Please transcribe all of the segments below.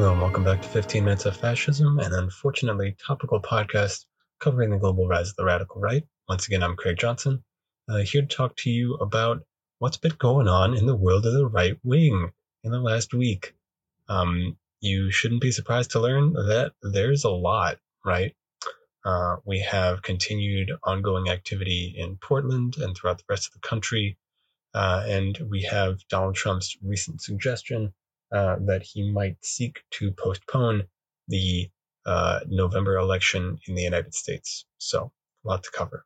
Hello, and welcome back to 15 Minutes of Fascism, an unfortunately topical podcast covering the global rise of the radical right. Once again, I'm Craig Johnson, uh, here to talk to you about what's been going on in the world of the right wing in the last week. Um, you shouldn't be surprised to learn that there's a lot, right? Uh, we have continued ongoing activity in Portland and throughout the rest of the country. Uh, and we have Donald Trump's recent suggestion uh, that he might seek to postpone the uh, November election in the United States. So, a lot to cover.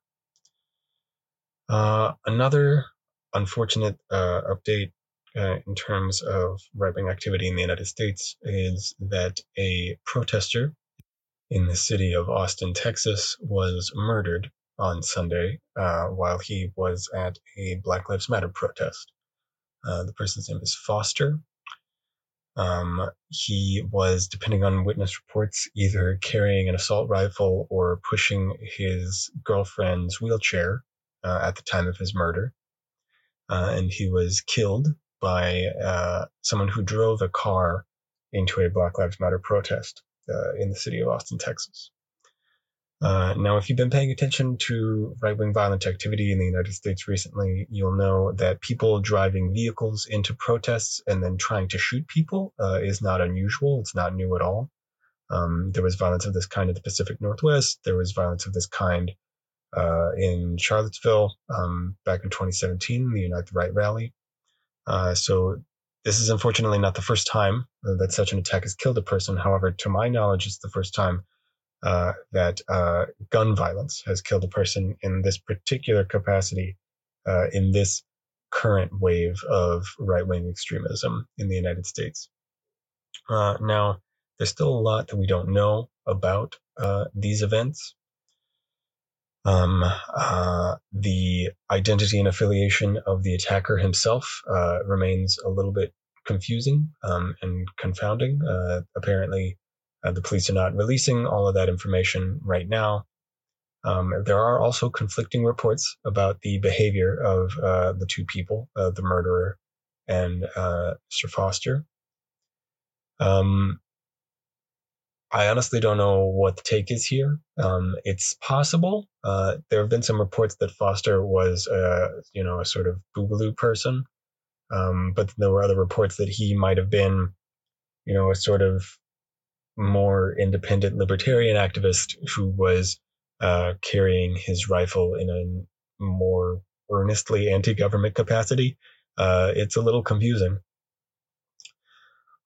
Uh, another unfortunate uh, update uh, in terms of right wing activity in the United States is that a protester in the city of Austin, Texas, was murdered on Sunday while he was at a Black Lives Matter protest. Uh, the person's name is Foster. Um, he was, depending on witness reports, either carrying an assault rifle or pushing his girlfriend's wheelchair uh, at the time of his murder. Uh, and he was killed by uh, someone who drove a car into a Black Lives Matter protest uh, in the city of Austin, Texas. Uh, now, if you've been paying attention to right wing violent activity in the United States recently, you'll know that people driving vehicles into protests and then trying to shoot people uh, is not unusual. It's not new at all. Um, there was violence of this kind in the Pacific Northwest. There was violence of this kind uh, in Charlottesville um, back in 2017, the Unite the Right rally. Uh, so this is unfortunately not the first time that such an attack has killed a person. However, to my knowledge, it's the first time uh, that uh, gun violence has killed a person in this particular capacity uh, in this current wave of right wing extremism in the United States. Uh, now, there's still a lot that we don't know about uh, these events. Um, uh, the identity and affiliation of the attacker himself remains a little bit confusing um, and confounding. Apparently, uh, the police are not releasing all of that information right now. Um, there are also conflicting reports about the behavior of uh, the two people, uh, the murderer and Sir Foster. Um, I honestly don't know what the take is here. Um, it's possible. Uh, there have been some reports that Foster was, a, you know, a sort of boogaloo person, um, but there were other reports that he might have been, you know, a sort of more independent libertarian activist who was uh, carrying his rifle in a more earnestly anti-government capacity. Uh, it's a little confusing.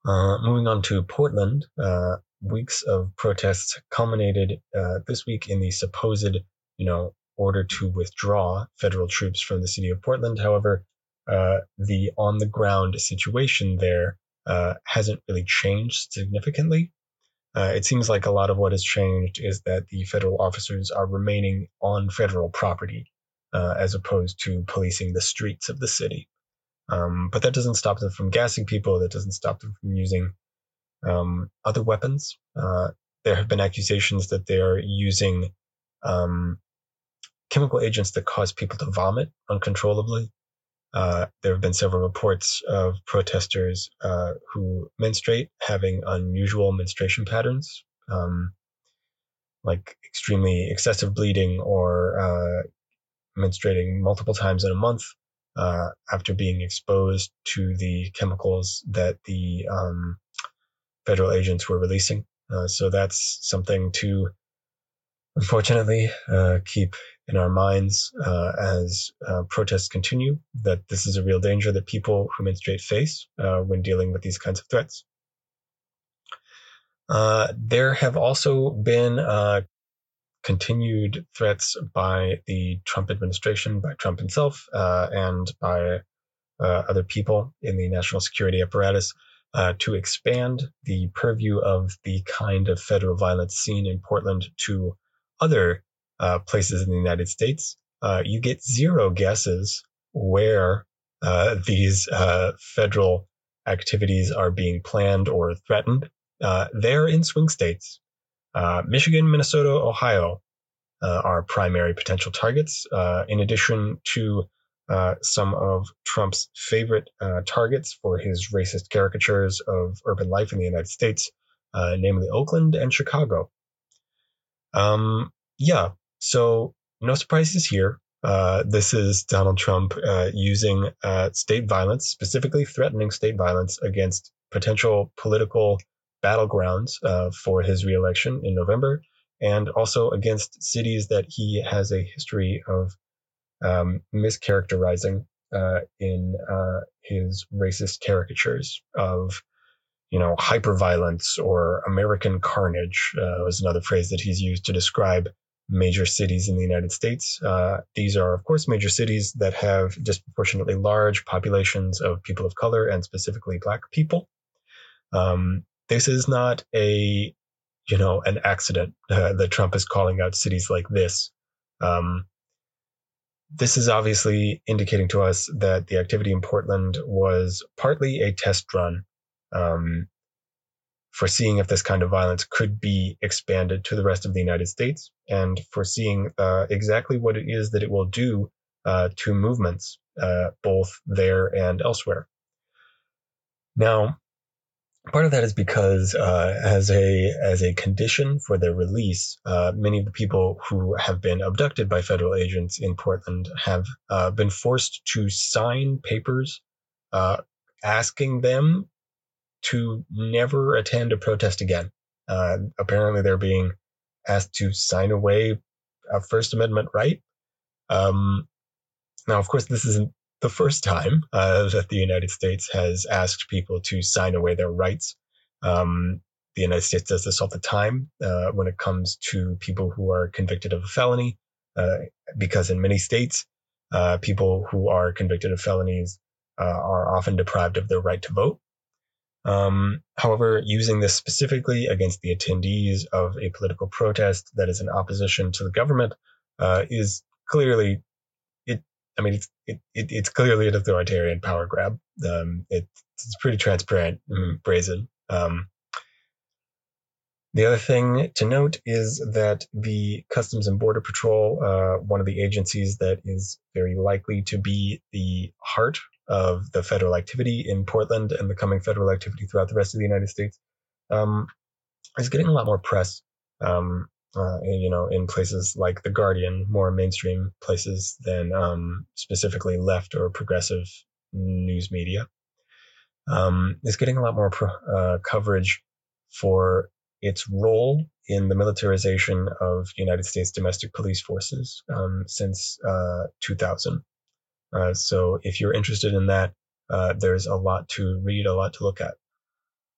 Uh, moving on to Portland, uh, weeks of protests culminated uh, this week in the supposed, you know, order to withdraw federal troops from the city of Portland. However, uh, the on the ground situation there uh, hasn't really changed significantly. Uh, it seems like a lot of what has changed is that the federal officers are remaining on federal property uh, as opposed to policing the streets of the city. Um, but that doesn't stop them from gassing people. That doesn't stop them from using um, other weapons. Uh, there have been accusations that they are using um, chemical agents that cause people to vomit uncontrollably. Uh, there have been several reports of protesters uh, who menstruate having unusual menstruation patterns, um, like extremely excessive bleeding or uh, menstruating multiple times in a month uh, after being exposed to the chemicals that the um, federal agents were releasing. Uh, so that's something to unfortunately uh, keep in our minds uh, as uh, protests continue that this is a real danger that people who menstruate face uh, when dealing with these kinds of threats. Uh, there have also been continued threats by the Trump administration, by Trump himself, and by other people in the national security apparatus uh, to expand the purview of the kind of federal violence seen in Portland to other uh, places in the United States, uh, you get zero guesses where uh, these uh, federal activities are being planned or threatened. Uh, they're in swing states. Michigan, Minnesota, Ohio are primary potential targets, in addition to uh, some of Trump's favorite uh, targets for his racist caricatures of urban life in the United States, uh, namely Oakland and Chicago. Um, yeah, so no surprises here. Uh, this is Donald Trump uh, using uh, state violence, specifically threatening state violence against potential political battlegrounds uh, for his reelection in November, and also against cities that he has a history of um, mischaracterizing uh, in uh, his racist caricatures of, you know, hyperviolence or American carnage was another phrase that he's used to describe major cities in the United States. Uh, these are, of course, major cities that have disproportionately large populations of people of color and specifically Black people. Um, this is not a, you know, an accident uh, that Trump is calling out cities like this. Um, this is obviously indicating to us that the activity in Portland was partly a test run um, for seeing if this kind of violence could be expanded to the rest of the United States and for seeing uh, exactly what it is that it will do uh, to movements uh, both there and elsewhere. Now, part of that is because uh, as a as a condition for their release, uh, many of the people who have been abducted by federal agents in Portland have uh, been forced to sign papers asking them to never attend a protest again. Uh, apparently, they're being asked to sign away a First Amendment right. Um, now, of course, this isn't the first time uh, that the United States has asked people to sign away their rights. Um, the United States does this all the time uh, when it comes to people who are convicted of a felony, uh, because in many states, uh, people who are convicted of felonies uh, are often deprived of their right to vote. Um, however, using this specifically against the attendees of a political protest that is in opposition to the government uh, is clearly it. I mean, it's it, it, it's clearly an authoritarian power grab. Um, it, it's pretty transparent, and brazen. Um, the other thing to note is that the Customs and Border Patrol, uh, one of the agencies that is very likely to be the heart of the federal activity in Portland and the coming federal activity throughout the rest of the United States, um, is getting a lot more press. Um, uh, you know, in places like The Guardian, more mainstream places than um, specifically left or progressive news media, um, is getting a lot more uh, coverage for its role in the militarization of United States domestic police forces um, since uh, 2000. Uh, so if you're interested in that, uh, there's a lot to read, a lot to look at.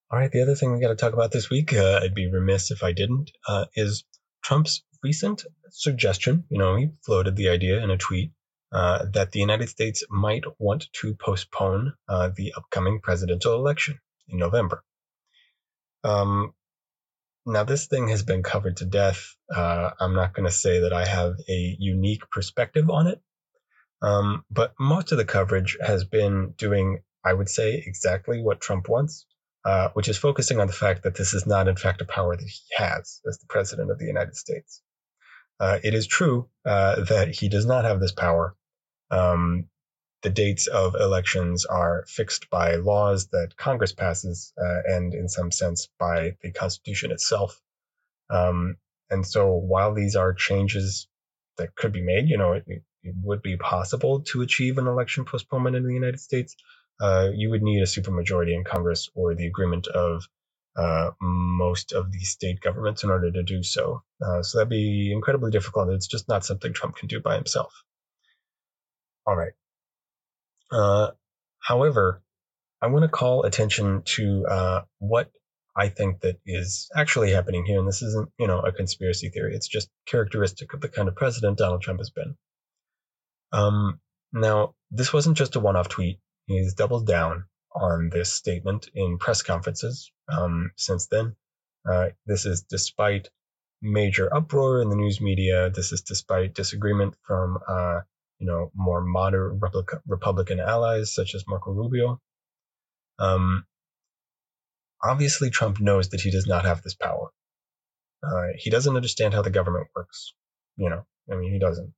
All right, the other thing we got to talk about this week, uh, I'd be remiss if I didn't, uh, is Trump's recent suggestion, you know, he floated the idea in a tweet uh, that the United States might want to postpone the upcoming presidential election in November. Um, now, this thing has been covered to death. I'm not going to say that I have a unique perspective on it, um, but most of the coverage has been doing, I would say, exactly what Trump wants, uh, which is focusing on the fact that this is not, in fact, a power that he has as the president of the United States. Uh, it is true uh, that he does not have this power. Um, the dates of elections are fixed by laws that Congress passes, uh, and in some sense by the Constitution itself. Um, and so, while these are changes that could be made, you know, it, it would be possible to achieve an election postponement in the United States uh, you would need a supermajority in Congress or the agreement of uh, most of the state governments in order to do so. Uh, so that'd be incredibly difficult. It's just not something Trump can do by himself. All right. Uh, however, I want to call attention to uh, what I think that is actually happening here. And this isn't, you know, a conspiracy theory. It's just characteristic of the kind of president Donald Trump has been. Um, now, this wasn't just a one-off tweet. He's doubled down on this statement in press conferences um, since then. Uh, this is despite major uproar in the news media. This is despite disagreement from, uh, you know, more moderate Republican allies such as Marco Rubio. Um, obviously, Trump knows that he does not have this power. Uh, he doesn't understand how the government works. You know, I mean, he doesn't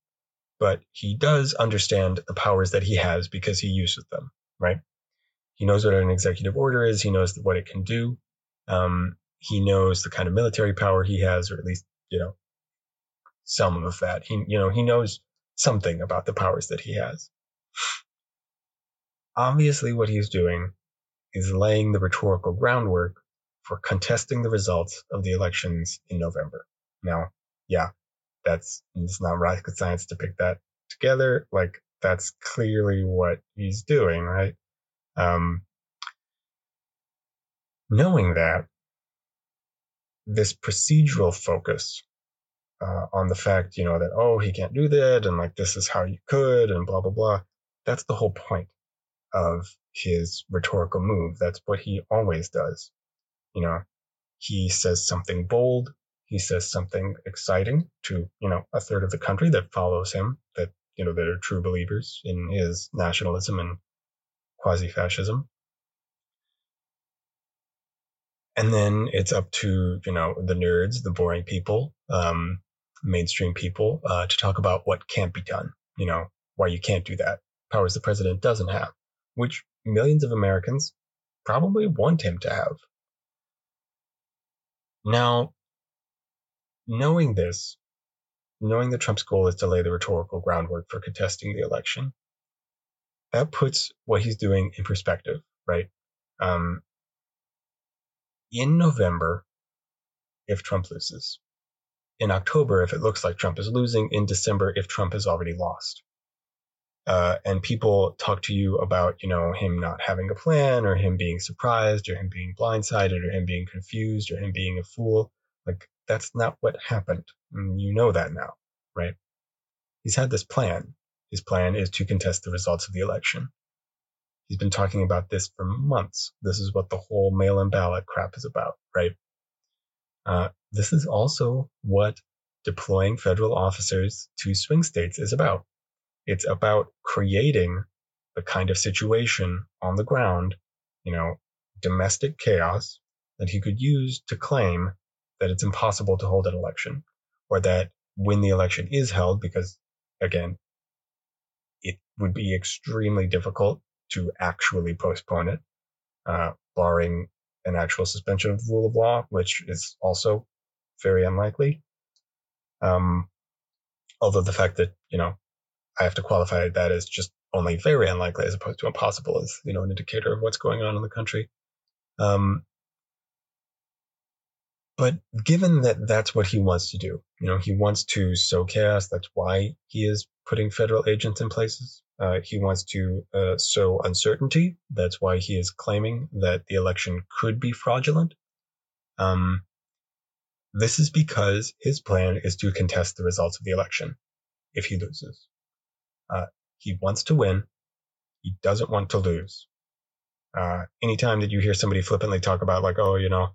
but he does understand the powers that he has because he uses them, right? He knows what an executive order is. He knows what it can do. Um, he knows the kind of military power he has, or at least, you know, some of that. He, you know, he knows something about the powers that he has. Obviously, what he's doing is laying the rhetorical groundwork for contesting the results of the elections in November. Now, yeah, that's it's not rocket science to pick that together. Like that's clearly what he's doing, right? Um, knowing that this procedural focus uh, on the fact, you know, that oh he can't do that, and like this is how you could, and blah blah blah. That's the whole point of his rhetorical move. That's what he always does. You know, he says something bold, he says something exciting to, you know, a third of the country that follows him, that, you know, that are true believers in his nationalism and quasi fascism. And then it's up to, you know, the nerds, the boring people, um, mainstream people, uh, to talk about what can't be done, you know, why you can't do that, powers the president doesn't have, which millions of Americans probably want him to have. Now, knowing this, knowing that Trump's goal is to lay the rhetorical groundwork for contesting the election, that puts what he's doing in perspective, right? Um, in November, if Trump loses, in October, if it looks like Trump is losing, in December, if Trump has already lost. Uh, and people talk to you about you know him not having a plan or him being surprised or him being blindsided or him being confused or him being a fool. Like that's not what happened. And you know that now right? He's had this plan. His plan is to contest the results of the election. He's been talking about this for months. This is what the whole mail-in ballot crap is about right? Uh, this is also what deploying federal officers to swing states is about. It's about creating the kind of situation on the ground, you know, domestic chaos that he could use to claim that it's impossible to hold an election or that when the election is held, because again, it would be extremely difficult to actually postpone it, uh, barring an actual suspension of the rule of law, which is also very unlikely. Um, although the fact that, you know, I have to qualify that as just only very unlikely as opposed to impossible as, you know, an indicator of what's going on in the country. Um, but given that that's what he wants to do, you know, he wants to sow chaos. That's why he is putting federal agents in places. Uh, he wants to uh, sow uncertainty. That's why he is claiming that the election could be fraudulent. Um, this is because his plan is to contest the results of the election if he loses. Uh, he wants to win. He doesn't want to lose. Uh, anytime that you hear somebody flippantly talk about like, oh, you know,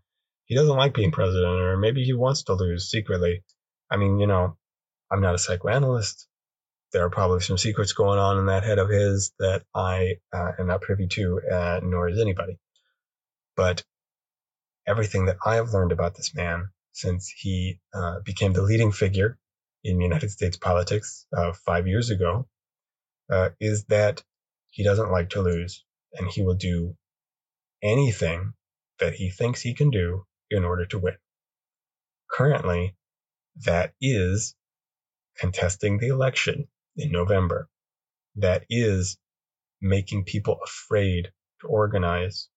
he doesn't like being president, or maybe he wants to lose secretly. I mean, you know, I'm not a psychoanalyst. There are probably some secrets going on in that head of his that I uh, am not privy to, uh, nor is anybody. But everything that I have learned about this man since he uh, became the leading figure in United States politics uh, five years ago uh, is that he doesn't like to lose and he will do anything that he thinks he can do in order to win. Currently, that is contesting the election in November. That is making people afraid to organize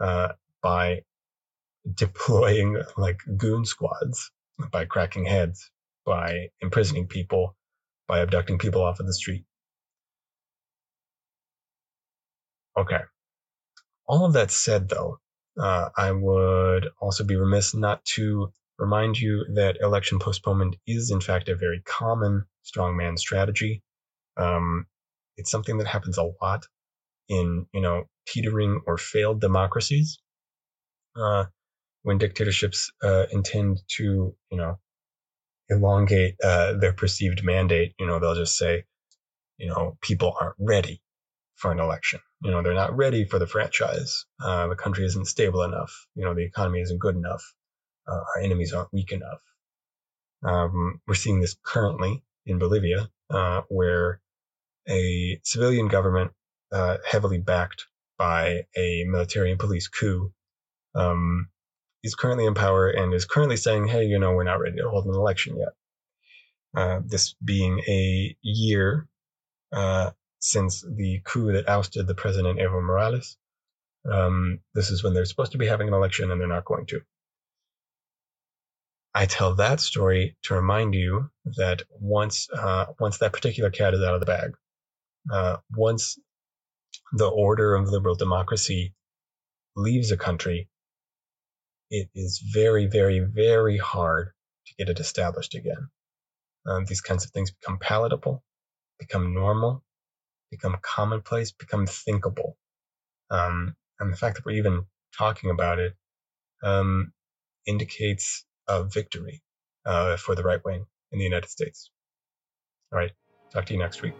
uh, by deploying like goon squads, by cracking heads, by imprisoning people, by abducting people off of the street. Okay. All of that said, though, uh, I would also be remiss not to remind you that election postponement is, in fact, a very common strongman strategy. Um, it's something that happens a lot in, you know, teetering or failed democracies. Uh, when dictatorships uh, intend to, you know, elongate uh, their perceived mandate, you know, they'll just say, you know, people aren't ready for an election. You know, they're not ready for the franchise. Uh, the country isn't stable enough. You know, the economy isn't good enough. Uh, our enemies aren't weak enough. Um, we're seeing this currently in Bolivia, uh, where a civilian government, uh, heavily backed by a military and police coup, um, is currently in power and is currently saying, hey, you know, we're not ready to hold an election yet. Uh, this being a year uh, since the coup that ousted the president Evo Morales. Um, this is when they're supposed to be having an election and they're not going to. I tell that story to remind you that once uh, once that particular cat is out of the bag, uh, once the order of liberal democracy leaves a country, it is very, very, very hard to get it established again. Um, these kinds of things become palatable, become normal, become commonplace, become thinkable. Um, and the fact that we're even talking about it um, indicates a victory uh, for the right wing in the United States. All right, talk to you next week.